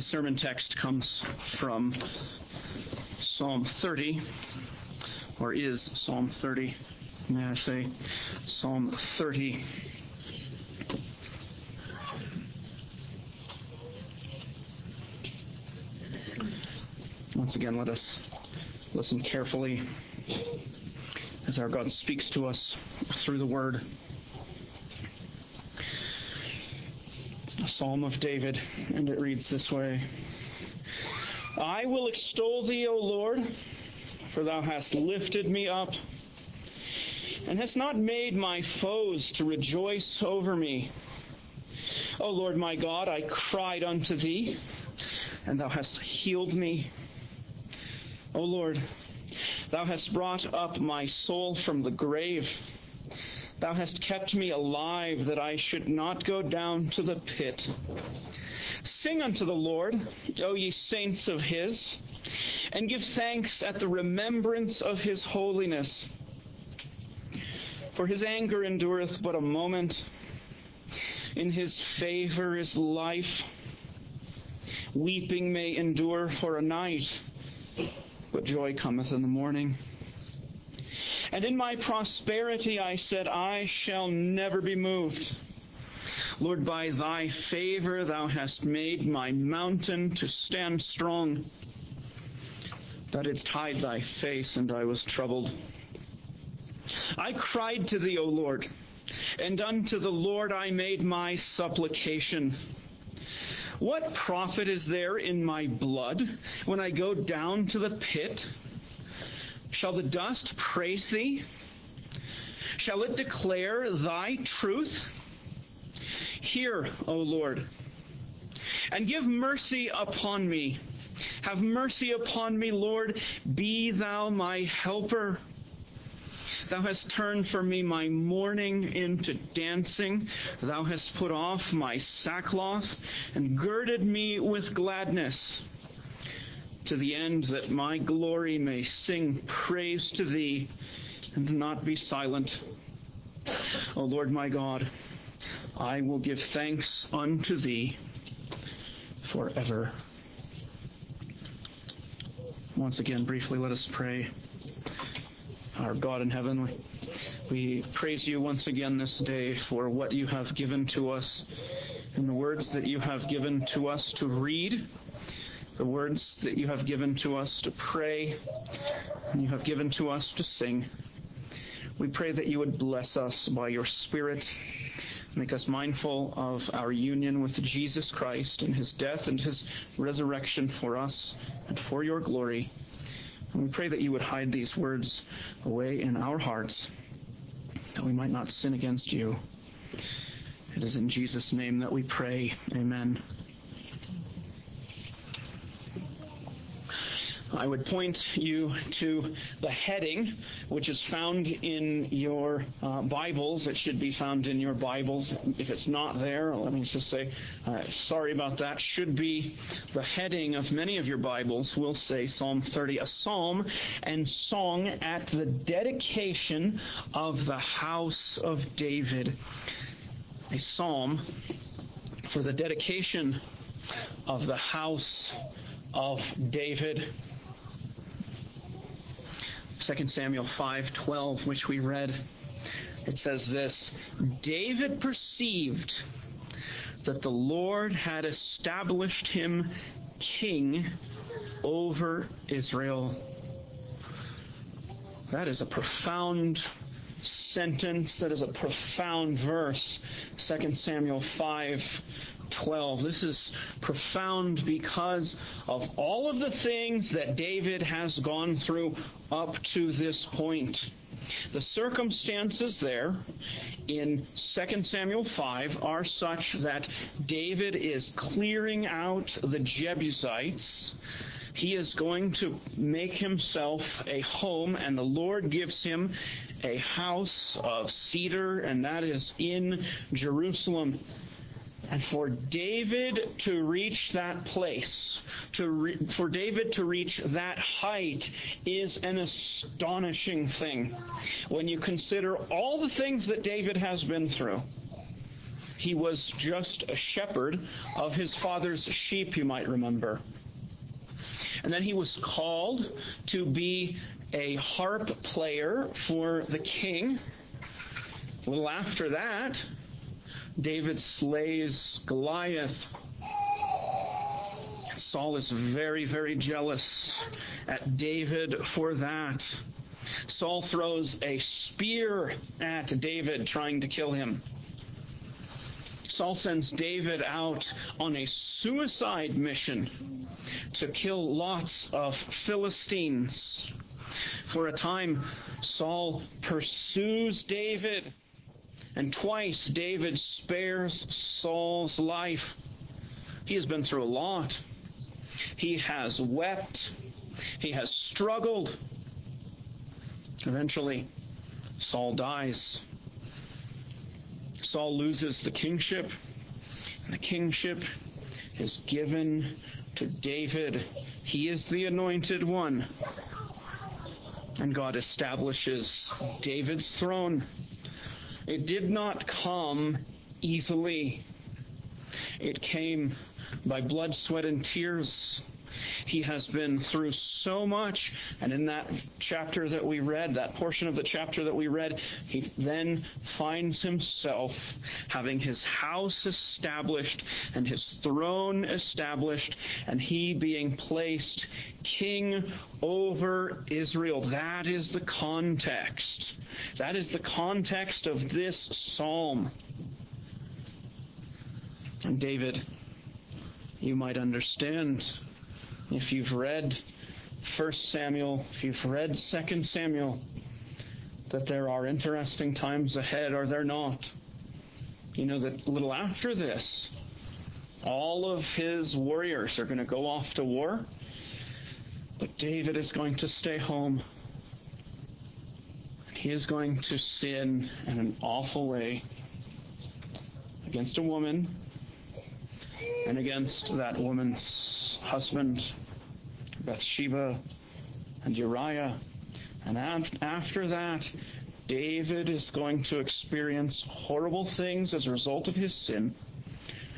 The sermon text comes from Psalm 30, or is Psalm 30, may I say, Psalm 30. Once again, let us listen carefully as our God speaks to us through the Word. Psalm of David, and it reads this way I will extol thee, O Lord, for thou hast lifted me up, and hast not made my foes to rejoice over me. O Lord my God, I cried unto thee, and thou hast healed me. O Lord, thou hast brought up my soul from the grave. Thou hast kept me alive that I should not go down to the pit. Sing unto the Lord, O ye saints of his, and give thanks at the remembrance of his holiness. For his anger endureth but a moment, in his favor is life. Weeping may endure for a night, but joy cometh in the morning. And in my prosperity I said, I shall never be moved. Lord, by thy favor thou hast made my mountain to stand strong. Thou didst hide thy face, and I was troubled. I cried to thee, O Lord, and unto the Lord I made my supplication. What profit is there in my blood when I go down to the pit? Shall the dust praise thee? Shall it declare thy truth? Hear, O Lord, and give mercy upon me. Have mercy upon me, Lord. Be thou my helper. Thou hast turned for me my mourning into dancing. Thou hast put off my sackcloth and girded me with gladness, to the end that my glory may sing praise to thee and not be silent. O Lord my God, I will give thanks unto thee forever. Once again, briefly, let us pray. Our God in heaven, we, we praise you once again this day for what you have given to us and the words that you have given to us to read, the words that you have given to us to pray, and you have given to us to sing. We pray that you would bless us by your Spirit, make us mindful of our union with Jesus Christ and his death and his resurrection for us and for your glory. And we pray that you would hide these words away in our hearts, that we might not sin against you. It is in Jesus' name that we pray. Amen. I would point you to the heading, which is found in your uh, Bibles. It should be found in your Bibles. If it's not there, let me just say, uh, sorry about that. Should be the heading of many of your Bibles will say Psalm 30, a psalm and song at the dedication of the house of David. A psalm for the dedication of the house of David. 2 Samuel 5:12 which we read. It says this David perceived that the Lord had established him king over Israel. That is a profound sentence. That is a profound verse. 2 Samuel 5 12. This is profound because of all of the things that David has gone through up to this point. The circumstances there in 2 Samuel 5 are such that David is clearing out the Jebusites. He is going to make himself a home, and the Lord gives him a house of cedar, and that is in Jerusalem. And for David to reach that place, to re- for David to reach that height, is an astonishing thing. When you consider all the things that David has been through, He was just a shepherd of his father's sheep, you might remember. And then he was called to be a harp player for the king. A little after that, David slays Goliath. Saul is very, very jealous at David for that. Saul throws a spear at David, trying to kill him. Saul sends David out on a suicide mission to kill lots of Philistines. For a time, Saul pursues David, and twice David spares Saul's life. He has been through a lot. He has wept. He has struggled. Eventually, Saul dies. Saul loses the kingship, and the kingship is given to David. He is the anointed one. And God establishes David's throne. It did not come easily. It came by blood, sweat, and tears. He has been through so much. And in that chapter that we read, that portion of the chapter that we read, he then finds himself having his house established and his throne established, and he being placed king over Israel. That is the context. That is the context of this psalm. And David, you might understand if you've read 1 Samuel, if you've read 2 Samuel, that there are interesting times ahead, are there not. You know that a little after this, all of his warriors are going to go off to war, but David is going to stay home. He is going to sin in an awful way against a woman and against that woman's husband, Bathsheba, and Uriah. And after that, David is going to experience horrible things as a result of his sin.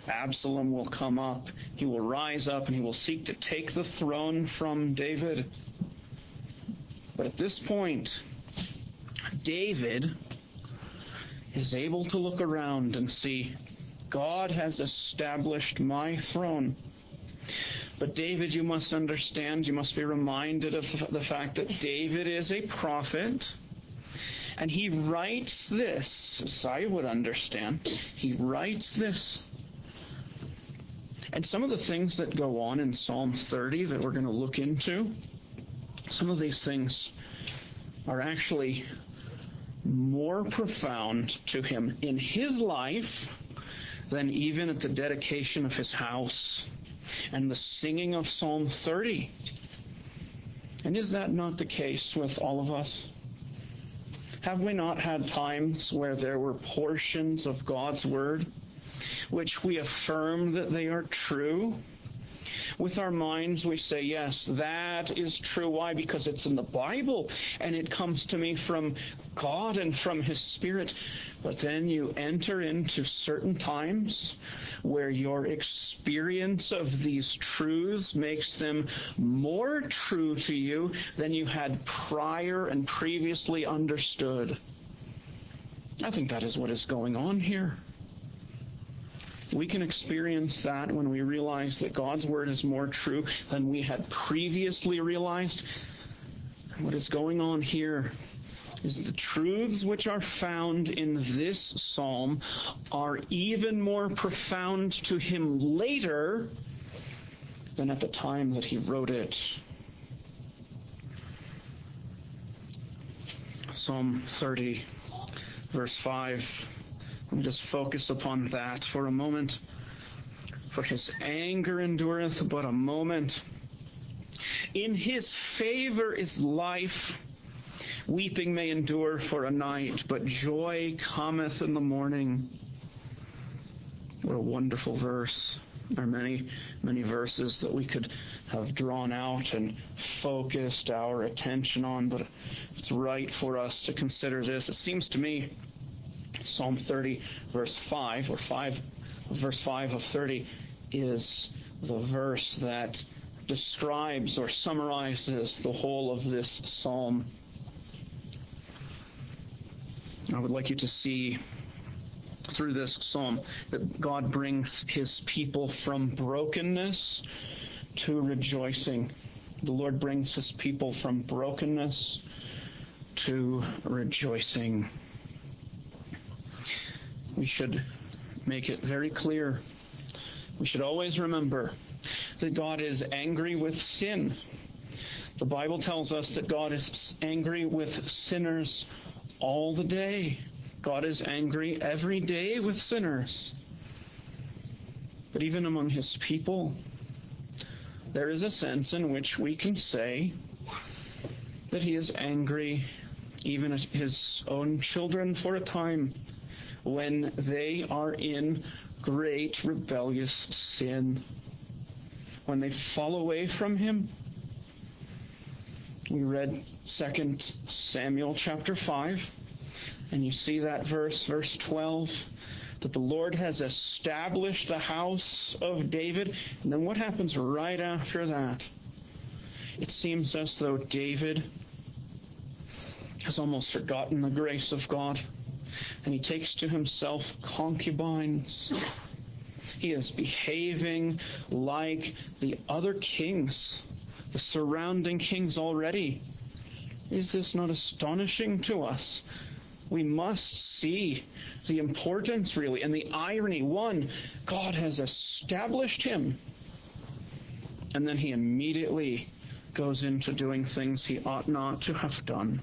Absalom will come up. He will rise up and he will seek to take the throne from David. But at this point, David is able to look around and see God has established my throne. But David, you must understand, you must be reminded of the fact that David is a prophet. And he writes this, as I would understand, he writes this. And some of the things that go on in Psalm 30 that we're going to look into, some of these things are actually more profound to him in his life than even at the dedication of his house and the singing of Psalm 30. And is that not the case with all of us? Have we not had times where there were portions of God's Word which we affirm that they are true? With our minds, we say, Yes, that is true. Why? Because it's in the Bible and it comes to me from God and from His Spirit. But then you enter into certain times where your experience of these truths makes them more true to you than you had prior and previously understood. I think that is what is going on here. We can experience that when we realize that God's Word is more true than we had previously realized. What is going on here is the truths which are found in this psalm are even more profound to him later than at the time that he wrote it. Psalm 30, verse 5. Let me just focus upon that for a moment. For his anger endureth but a moment. In his favor is life. Weeping may endure for a night, but joy cometh in the morning. What a wonderful verse. There are many, many verses that we could have drawn out and focused our attention on, but it's right for us to consider this. It seems to me Psalm 30, verse 5, or 5, verse 5 of 30, is the verse that describes or summarizes the whole of this psalm. I would like you to see through this psalm that God brings his people from brokenness to rejoicing. The Lord brings his people from brokenness to rejoicing. We should make it very clear. We should always remember that God is angry with sin. The Bible tells us that God is angry with sinners all the day. God is angry every day with sinners. But even among his people, there is a sense in which we can say that he is angry even at his own children for a time when they are in great rebellious sin. When they fall away from him. We read 2 Samuel chapter 5, and you see that verse, verse 12, that the Lord has established the house of David. And then what happens right after that? It seems as though David has almost forgotten the grace of God and he takes to himself concubines. He is behaving like the other kings, the surrounding kings already. Is this not astonishing to us? We must see the importance, really, and the irony. One, God has established him, and then he immediately goes into doing things he ought not to have done.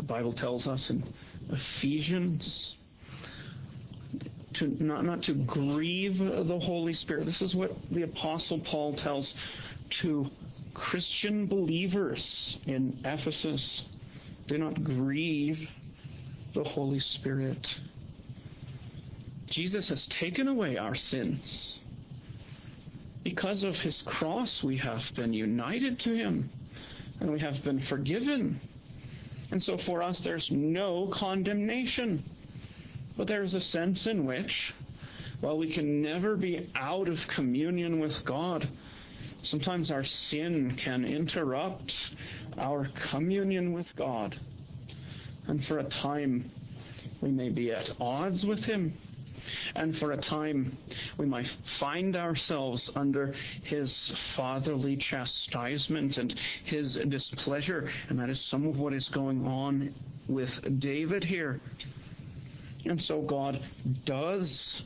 The Bible tells us in Ephesians to not, not to grieve the Holy Spirit. This is what the Apostle Paul tells to Christian believers in Ephesus. Do not grieve the Holy Spirit. Jesus has taken away our sins. Because of his cross, we have been united to him and we have been forgiven. And so for us, there's no condemnation. But there's a sense in which, while we can never be out of communion with God, sometimes our sin can interrupt our communion with God. And for a time, we may be at odds with Him. And for a time, we might find ourselves under his fatherly chastisement and his displeasure. And that is some of what is going on with David here. And so God does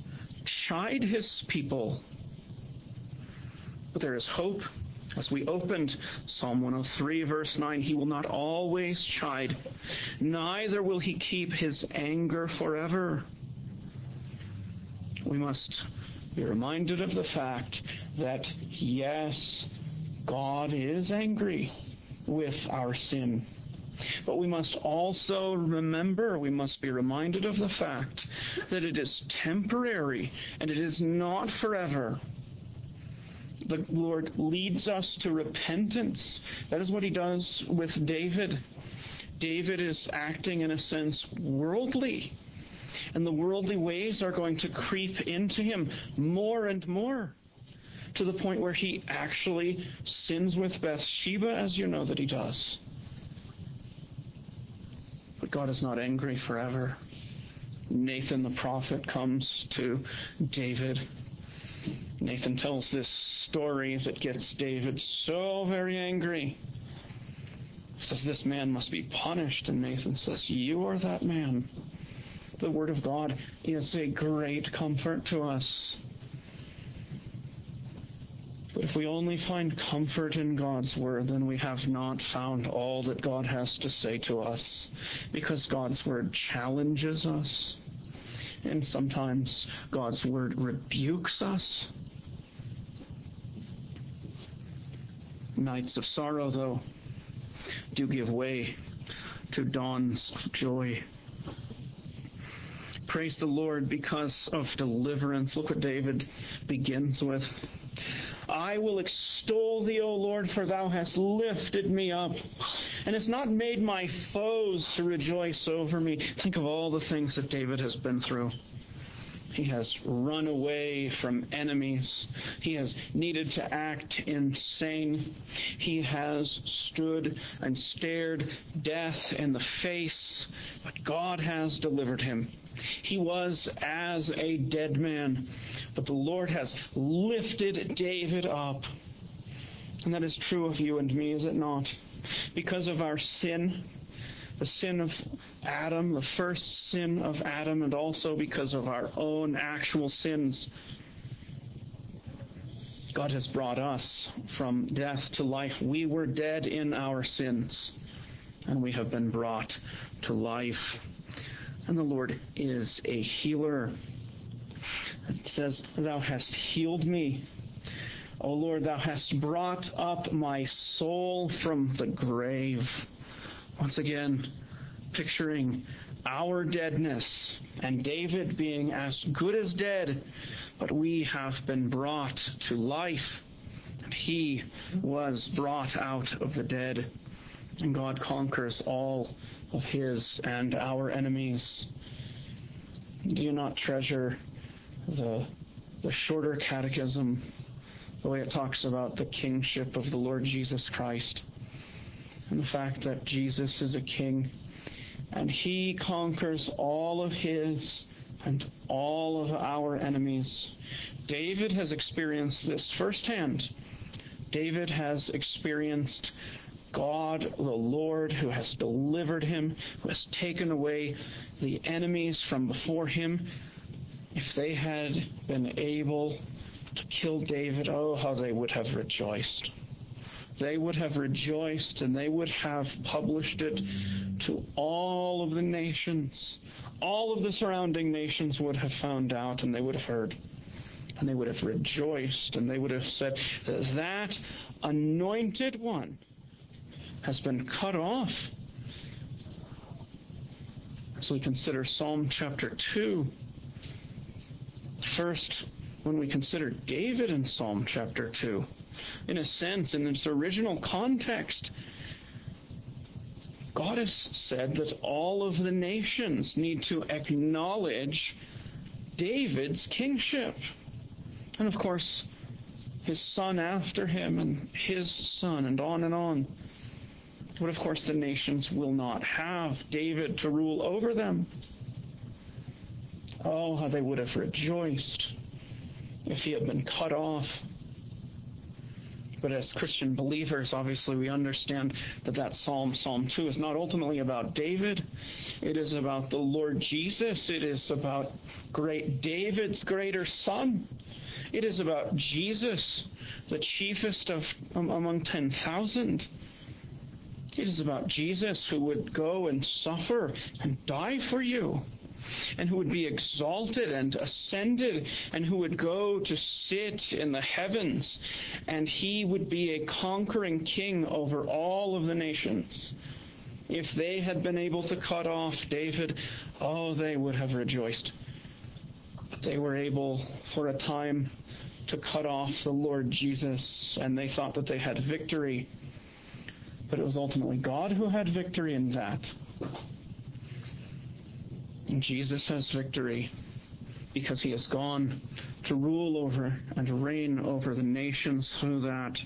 chide his people. But there is hope. As we opened Psalm 103, verse 9, He will not always chide, neither will He keep His anger forever we must be reminded of the fact that, yes, God is angry with our sin. But we must also remember, we must be reminded of the fact that it is temporary and it is not forever. The Lord leads us to repentance. That is what he does with David. David is acting, in a sense, worldly and the worldly ways are going to creep into him more and more to the point where he actually sins with Bathsheba, as you know that he does. But God is not angry forever. Nathan the prophet comes to David. Nathan tells this story that gets David so very angry. He says, This man must be punished. And Nathan says, You are that man the Word of God is a great comfort to us. But if we only find comfort in God's Word, then we have not found all that God has to say to us, because God's Word challenges us, and sometimes God's Word rebukes us. Nights of sorrow, though, do give way to dawns of joy Praise the Lord because of deliverance. Look what David begins with. I will extol thee, O Lord, for thou hast lifted me up, and hast not made my foes to rejoice over me. Think of all the things that David has been through. He has run away from enemies. He has needed to act insane. He has stood and stared death in the face, but God has delivered him. He was as a dead man, but the Lord has lifted David up. And that is true of you and me, is it not? Because of our sin, the sin of Adam, the first sin of Adam, and also because of our own actual sins. God has brought us from death to life. We were dead in our sins, and we have been brought to life. And the Lord is a healer. It says, Thou hast healed me. O Lord, Thou hast brought up my soul from the grave. Once again, picturing our deadness and David being as good as dead, but we have been brought to life. And he was brought out of the dead. And God conquers all of his and our enemies. Do you not treasure the, the shorter catechism, the way it talks about the kingship of the Lord Jesus Christ, and the fact that Jesus is a king, and he conquers all of his and all of our enemies. David has experienced this firsthand. David has experienced God, the Lord, who has delivered him, who has taken away the enemies from before him. If they had been able to kill David, oh, how they would have rejoiced. They would have rejoiced and they would have published it to all of the nations. All of the surrounding nations would have found out and they would have heard. And they would have rejoiced and they would have said that anointed one has been cut off. As we consider Psalm chapter 2, first, when we consider David in Psalm chapter 2, in a sense, in its original context, God has said that all of the nations need to acknowledge David's kingship. And of course, his son after him, and his son, and on and on. But of course, the nations will not have David to rule over them. Oh, how they would have rejoiced if he had been cut off. But as Christian believers, obviously, we understand that that Psalm, Psalm 2, is not ultimately about David. It is about the Lord Jesus. It is about great David's greater son. It is about Jesus, the chiefest of um, among 10,000. It is about Jesus who would go and suffer and die for you, and who would be exalted and ascended, and who would go to sit in the heavens, and he would be a conquering king over all of the nations. If they had been able to cut off David, oh, they would have rejoiced. But they were able, for a time, to cut off the Lord Jesus, and they thought that they had victory but it was ultimately God who had victory in that. Jesus has victory because he has gone to rule over and reign over the nations through that.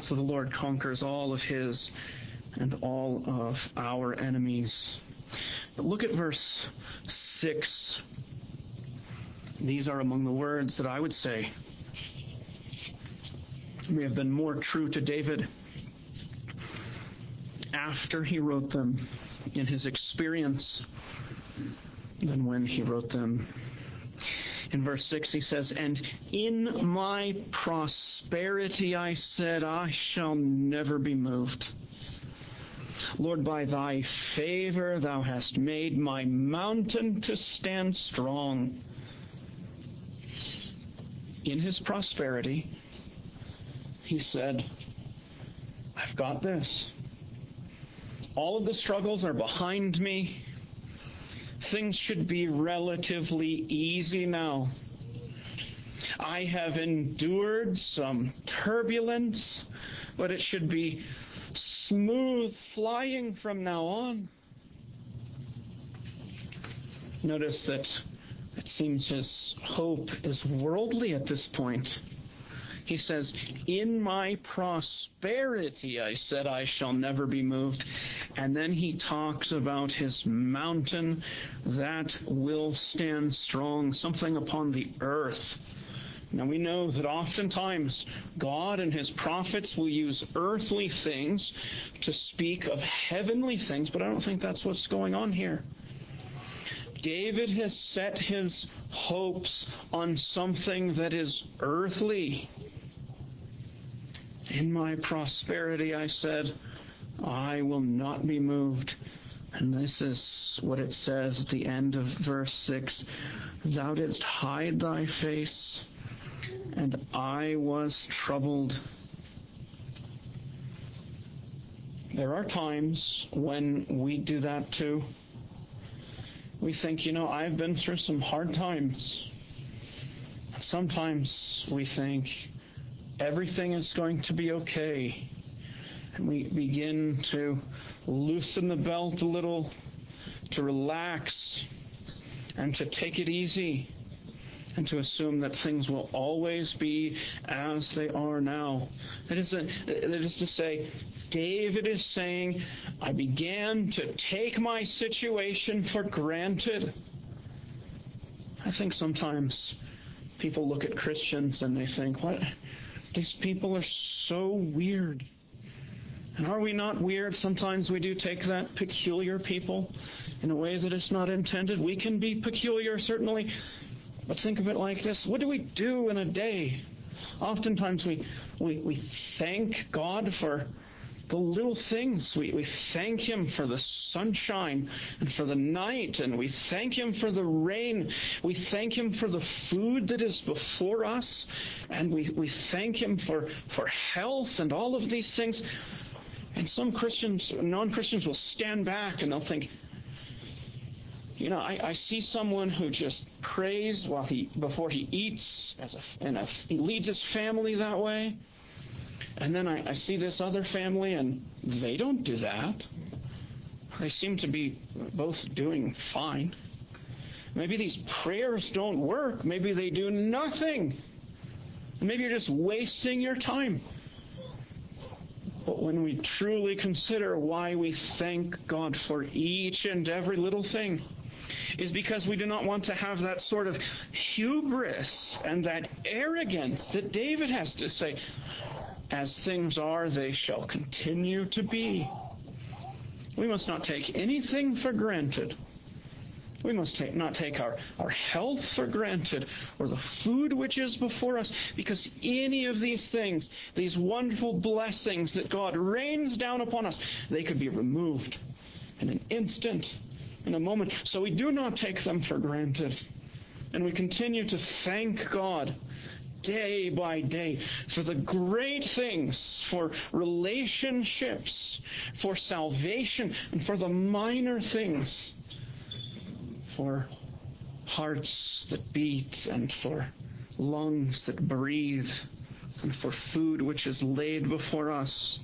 So the Lord conquers all of his and all of our enemies. But look at verse 6. These are among the words that I would say may have been more true to David after he wrote them in his experience than when he wrote them. In verse 6, he says, And in my prosperity I said, I shall never be moved. Lord, by thy favor thou hast made my mountain to stand strong. In his prosperity, he said, I've got this. All of the struggles are behind me. things should be relatively easy now. I have endured some turbulence, but it should be smooth flying from now on. Notice that it seems his hope is worldly at this point. He says, In my prosperity, I said, I shall never be moved. And then he talks about his mountain that will stand strong, something upon the earth. Now we know that oftentimes God and his prophets will use earthly things to speak of heavenly things, but I don't think that's what's going on here. David has set his hopes on something that is earthly. In my prosperity, I said, I will not be moved. And this is what it says at the end of verse 6 Thou didst hide thy face, and I was troubled. There are times when we do that too we think, you know, I've been through some hard times. Sometimes we think everything is going to be okay. And we begin to loosen the belt a little, to relax, and to take it easy, and to assume that things will always be as they are now. That is, a, that is to say, David is saying, I began to take my situation for granted. I think sometimes people look at Christians and they think, what? These people are so weird. And are we not weird? Sometimes we do take that peculiar people in a way that is not intended. We can be peculiar, certainly. But think of it like this What do we do in a day? Oftentimes we, we, we thank God for the little things. We, we thank Him for the sunshine and for the night, and we thank Him for the rain. We thank Him for the food that is before us, and we, we thank Him for, for health and all of these things. And some Christians, non Christians, will stand back and they'll think, you know, I, I see someone who just prays while he before he eats, as a, and a, he leads his family that way. And then I, I see this other family, and they don't do that. They seem to be both doing fine. Maybe these prayers don't work. Maybe they do nothing. Maybe you're just wasting your time. But when we truly consider why we thank God for each and every little thing, is because we do not want to have that sort of hubris and that arrogance that David has to say, as things are, they shall continue to be. We must not take anything for granted. We must take, not take our, our health for granted or the food which is before us because any of these things, these wonderful blessings that God rains down upon us, they could be removed in an instant, in a moment. So we do not take them for granted. And we continue to thank God day by day for the great things, for relationships, for salvation, and for the minor things, for hearts that beat, and for lungs that breathe, and for food which is laid before us.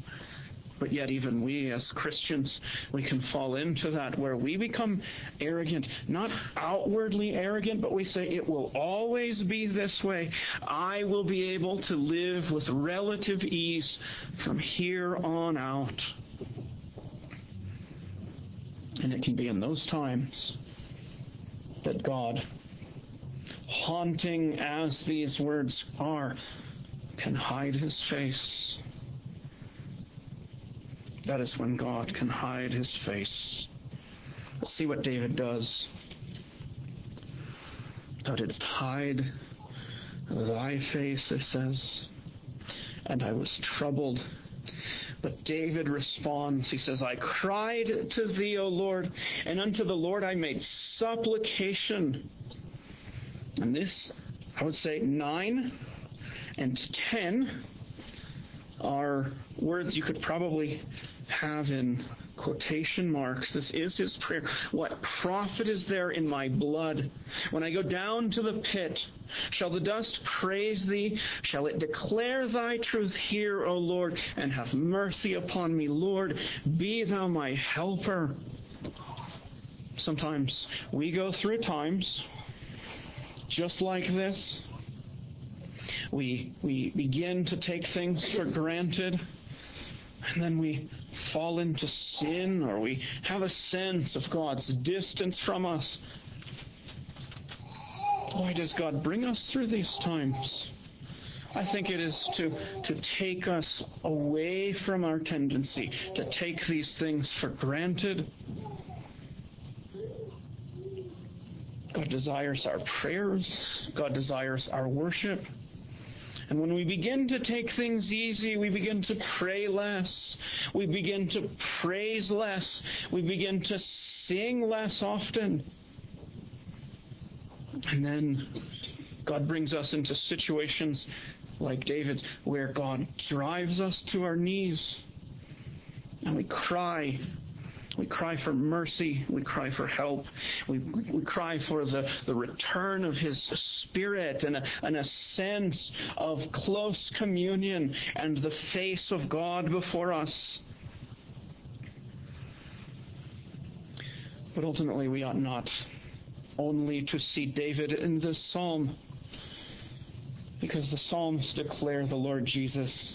But yet, even we as Christians, we can fall into that where we become arrogant. Not outwardly arrogant, but we say, it will always be this way. I will be able to live with relative ease from here on out. And it can be in those times that God, haunting as these words are, can hide his face that is when God can hide his face. Let's see what David does. Thou didst hide thy face, it says, and I was troubled. But David responds. He says, I cried to thee, O Lord, and unto the Lord I made supplication. And this, I would say, 9 and 10 are words you could probably have in quotation marks. This is his prayer. What profit is there in my blood? When I go down to the pit, shall the dust praise thee? Shall it declare thy truth? Hear, O Lord, and have mercy upon me. Lord, be thou my helper. Sometimes we go through times just like this. We, we begin to take things for granted, and then we fall into sin or we have a sense of God's distance from us. Why does God bring us through these times? I think it is to, to take us away from our tendency to take these things for granted. God desires our prayers. God desires our worship. And when we begin to take things easy, we begin to pray less. We begin to praise less. We begin to sing less often. And then God brings us into situations like David's where God drives us to our knees and we cry we cry for mercy. We cry for help. We, we cry for the, the return of His Spirit and a, and a sense of close communion and the face of God before us. But ultimately, we ought not only to see David in this psalm, because the Psalms declare the Lord Jesus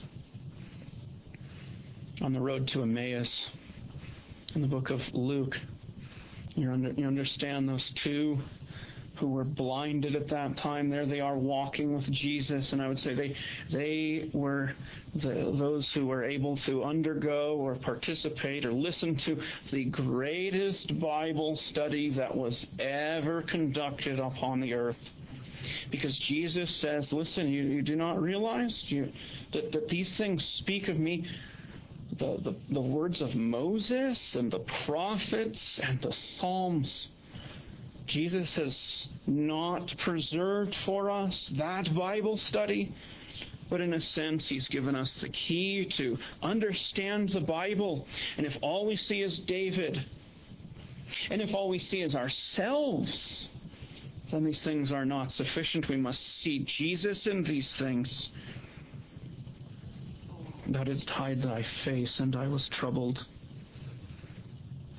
on the road to Emmaus in the book of Luke. You, under, you understand those two who were blinded at that time. There they are walking with Jesus, and I would say they they were the, those who were able to undergo or participate or listen to the greatest Bible study that was ever conducted upon the earth. Because Jesus says, "Listen, you, you do not realize you, that, that these things speak of me." The, the, the words of Moses and the prophets and the Psalms. Jesus has not preserved for us that Bible study, but in a sense, He's given us the key to understand the Bible. And if all we see is David, and if all we see is ourselves, then these things are not sufficient. We must see Jesus in these things. Thou didst hide thy face, and I was troubled.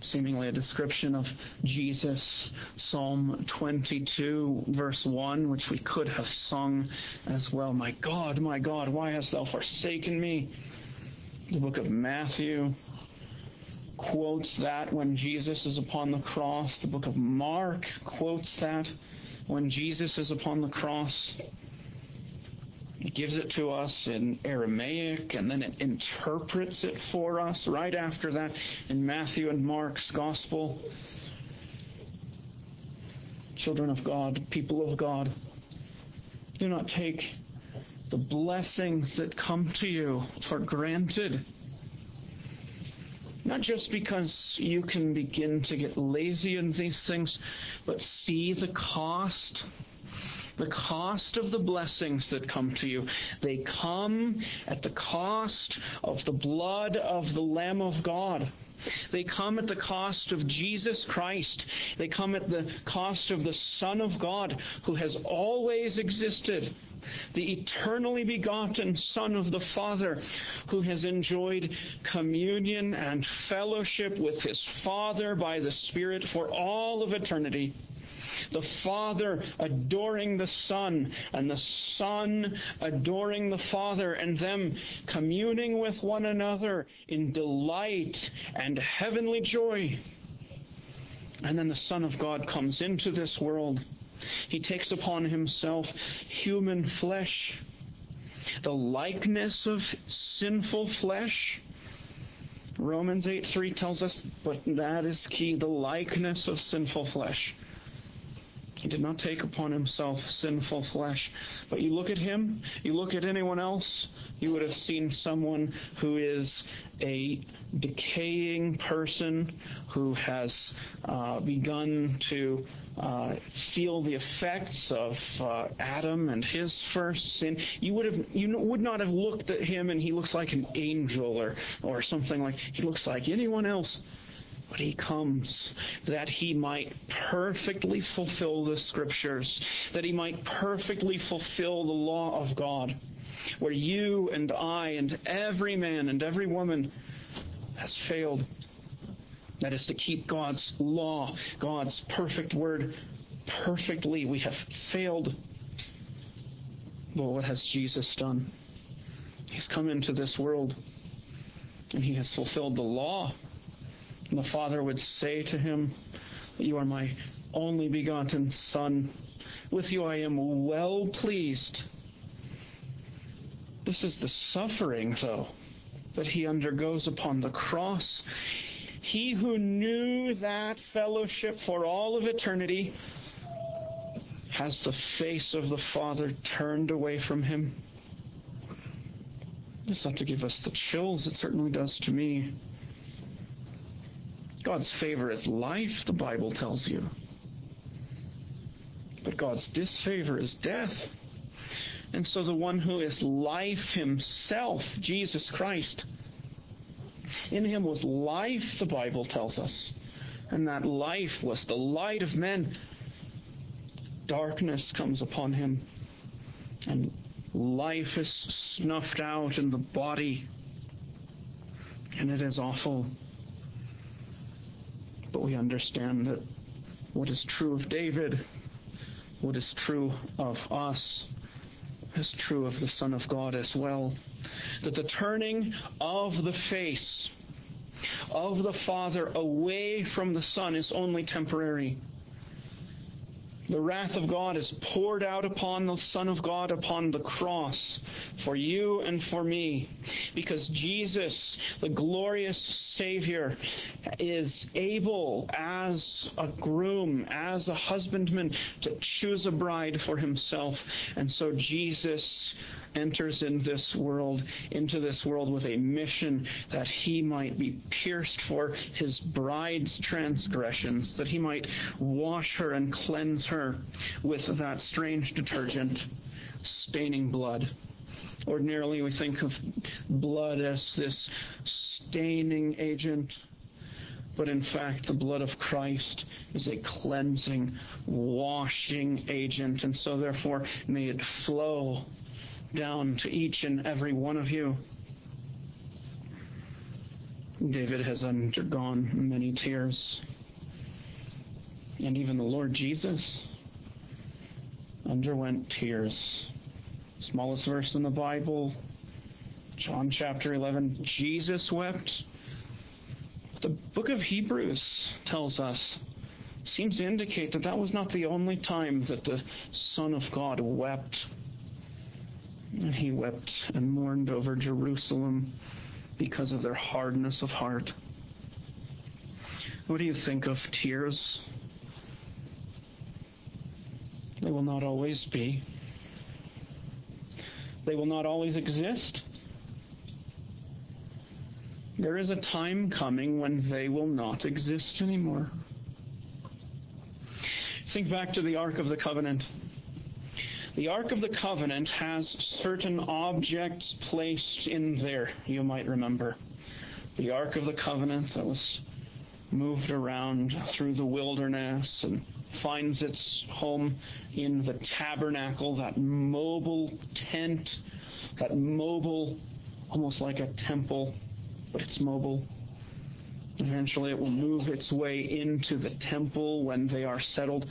Seemingly a description of Jesus, Psalm 22, verse 1, which we could have sung as well. My God, my God, why hast thou forsaken me? The book of Matthew quotes that when Jesus is upon the cross. The book of Mark quotes that when Jesus is upon the cross. Gives it to us in Aramaic and then it interprets it for us right after that in Matthew and Mark's Gospel. Children of God, people of God, do not take the blessings that come to you for granted. Not just because you can begin to get lazy in these things, but see the cost the cost of the blessings that come to you. They come at the cost of the blood of the Lamb of God. They come at the cost of Jesus Christ. They come at the cost of the Son of God who has always existed. The eternally begotten Son of the Father who has enjoyed communion and fellowship with his Father by the Spirit for all of eternity the Father adoring the Son, and the Son adoring the Father, and them communing with one another in delight and heavenly joy. And then the Son of God comes into this world. He takes upon himself human flesh, the likeness of sinful flesh. Romans 8 3 tells us, but that is key the likeness of sinful flesh. He did not take upon himself sinful flesh. But you look at him, you look at anyone else, you would have seen someone who is a decaying person who has uh, begun to uh, feel the effects of uh, Adam and his first sin. You would have you would not have looked at him and he looks like an angel or or something like he looks like anyone else. But he comes that he might perfectly fulfill the scriptures, that he might perfectly fulfill the law of God, where you and I and every man and every woman has failed. That is to keep God's law, God's perfect word perfectly. We have failed. Well, what has Jesus done? He's come into this world and he has fulfilled the law and the Father would say to him, You are my only begotten Son. With you I am well pleased. This is the suffering, though, that he undergoes upon the cross. He who knew that fellowship for all of eternity has the face of the Father turned away from him. This ought to give us the chills. It certainly does to me. God's favor is life, the Bible tells you. But God's disfavor is death. And so the one who is life himself, Jesus Christ, in him was life, the Bible tells us. And that life was the light of men. Darkness comes upon him, and life is snuffed out in the body. And it is awful. But we understand that what is true of David, what is true of us, is true of the Son of God as well. That the turning of the face of the Father away from the Son is only temporary. The wrath of God is poured out upon the Son of God upon the cross for you and for me. Because Jesus, the glorious Savior, is able as a groom, as a husbandman, to choose a bride for himself. And so Jesus enters in this world, into this world with a mission that he might be pierced for his bride's transgressions, that he might wash her and cleanse her with that strange detergent, staining blood. Ordinarily, we think of blood as this staining agent. But in fact, the blood of Christ is a cleansing, washing agent. And so, therefore, may it flow down to each and every one of you. David has undergone many tears. And even the Lord Jesus underwent tears. Smallest verse in the Bible, John chapter 11. Jesus wept. The book of Hebrews tells us, seems to indicate that that was not the only time that the Son of God wept. And he wept and mourned over Jerusalem because of their hardness of heart. What do you think of tears? They will not always be. They will not always exist. There is a time coming when they will not exist anymore. Think back to the Ark of the Covenant. The Ark of the Covenant has certain objects placed in there, you might remember. The Ark of the Covenant that was moved around through the wilderness and finds its home in the tabernacle, that mobile tent, that mobile, almost like a temple, but it's mobile. Eventually, it will move its way into the temple when they are settled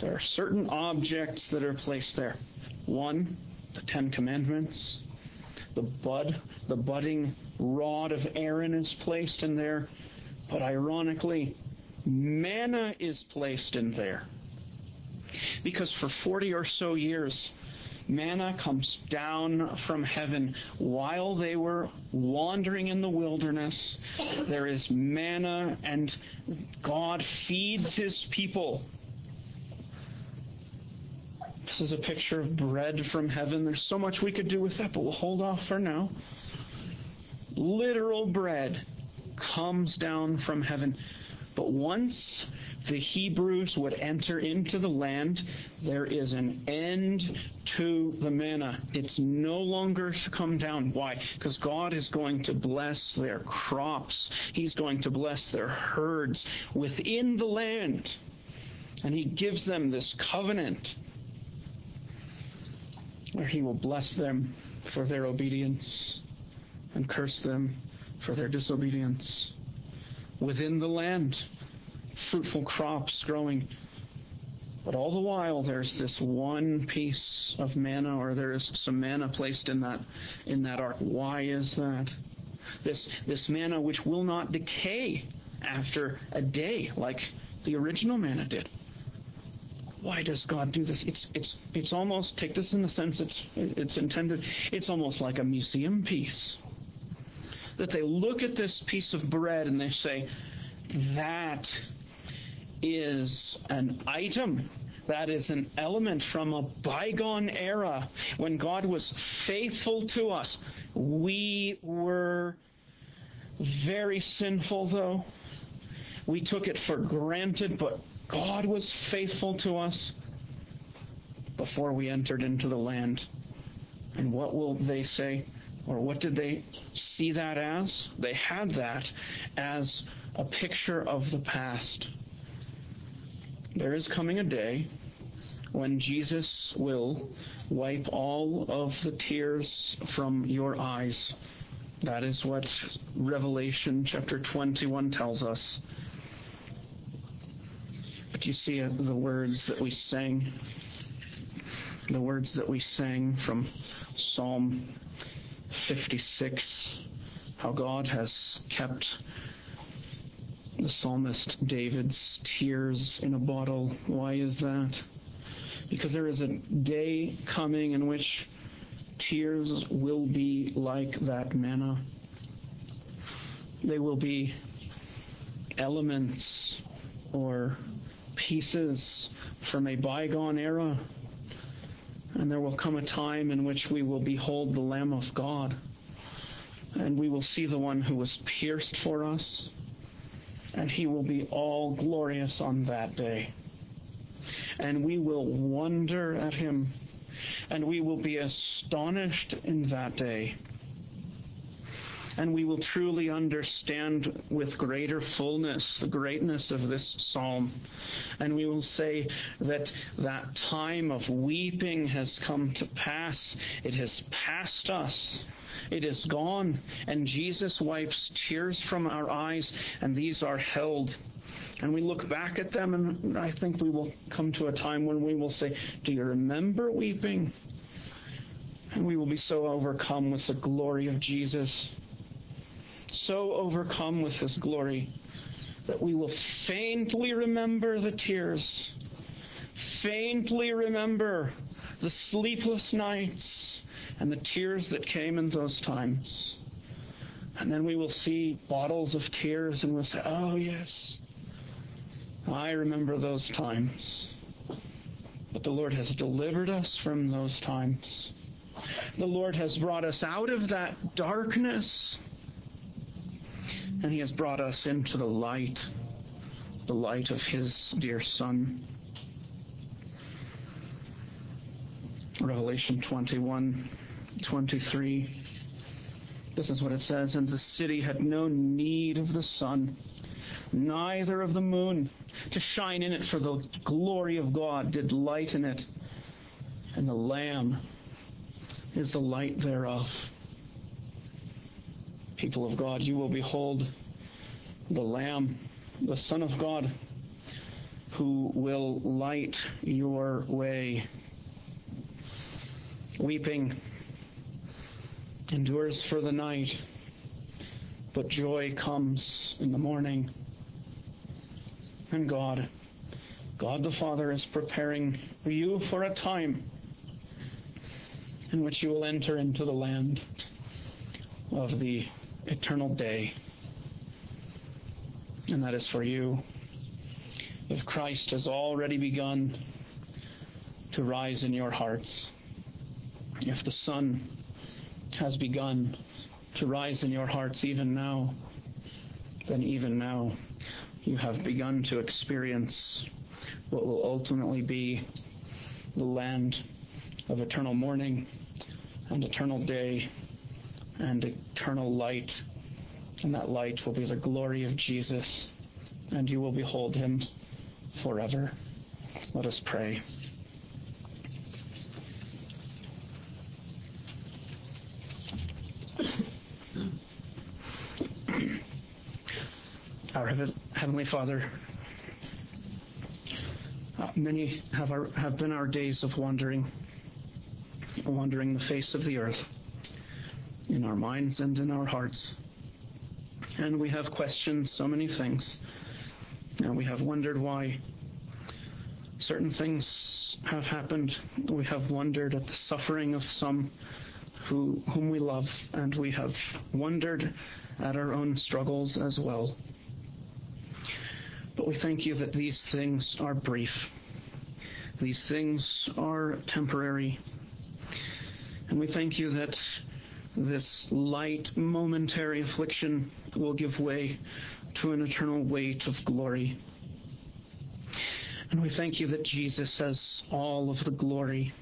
there are certain objects that are placed there. One, the Ten Commandments. The bud, the budding rod of Aaron is placed in there. But ironically, manna is placed in there. Because for 40 or so years, manna comes down from heaven while they were wandering in the wilderness. There is manna, and God feeds his people This is a picture of bread from heaven. There's so much we could do with that, but we'll hold off for now. Literal bread comes down from heaven. But once the Hebrews would enter into the land, there is an end to the manna. It's no longer to come down. Why? Because God is going to bless their crops, He's going to bless their herds within the land. And He gives them this covenant where He will bless them for their obedience and curse them for their disobedience. Within the land, fruitful crops growing. But all the while, there's this one piece of manna, or there is some manna placed in that in that ark. Why is that? This this manna which will not decay after a day, like the original manna did. Why does God do this? It's it's it's almost take this in the sense it's it's intended. It's almost like a museum piece. That they look at this piece of bread and they say, that is an item. That is an element from a bygone era when God was faithful to us. We were very sinful, though. We took it for granted, but God was faithful to us before we entered into the land. And what will they say? Or what did they see that as? They had that as a picture of the past. There is coming a day when Jesus will wipe all of the tears from your eyes. That is what Revelation chapter 21 tells us. But you see uh, the words that we sang, the words that we sang from Psalm 56, how God has kept the psalmist David's tears in a bottle. Why is that? Because there is a day coming in which tears will be like that manna. They will be elements or pieces from a bygone era. And there will come a time in which we will behold the Lamb of God. And we will see the one who was pierced for us and he will be all glorious on that day. And we will wonder at him, and we will be astonished in that day. And we will truly understand with greater fullness the greatness of this psalm. And we will say that that time of weeping has come to pass. It has passed us it is gone, and Jesus wipes tears from our eyes, and these are held. And we look back at them, and I think we will come to a time when we will say, Do you remember weeping? And we will be so overcome with the glory of Jesus, so overcome with His glory, that we will faintly remember the tears, faintly remember the sleepless nights, and the tears that came in those times. And then we will see bottles of tears and we'll say, Oh, yes, I remember those times. But the Lord has delivered us from those times. The Lord has brought us out of that darkness. And He has brought us into the light, the light of His dear Son. Revelation 21 23. This is what it says And the city had no need of the sun, neither of the moon, to shine in it, for the glory of God did lighten it, and the Lamb is the light thereof. People of God, you will behold the Lamb, the Son of God, who will light your way. Weeping endures for the night, but joy comes in the morning. And God, God the Father is preparing you for a time in which you will enter into the land of the eternal day. And that is for you. If Christ has already begun to rise in your hearts. If the sun has begun to rise in your hearts even now, then even now you have begun to experience what will ultimately be the land of eternal morning and eternal day and eternal light. And that light will be the glory of Jesus, and you will behold him forever. Let us pray. Our Heavenly Father, uh, many have, our, have been our days of wandering, wandering the face of the earth, in our minds and in our hearts. And we have questioned so many things, and we have wondered why certain things have happened. We have wondered at the suffering of some who, whom we love, and we have wondered at our own struggles as well. But we thank you that these things are brief. These things are temporary. And we thank you that this light, momentary affliction will give way to an eternal weight of glory. And we thank you that Jesus has all of the glory.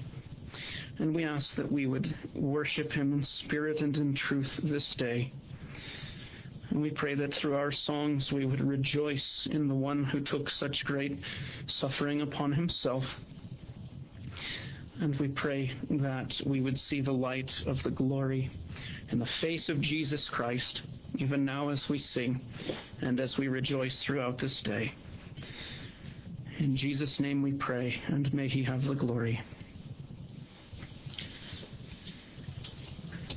And we ask that we would worship him in spirit and in truth this day. And we pray that through our songs we would rejoice in the one who took such great suffering upon himself. And we pray that we would see the light of the glory in the face of Jesus Christ, even now as we sing and as we rejoice throughout this day. In Jesus' name we pray, and may he have the glory.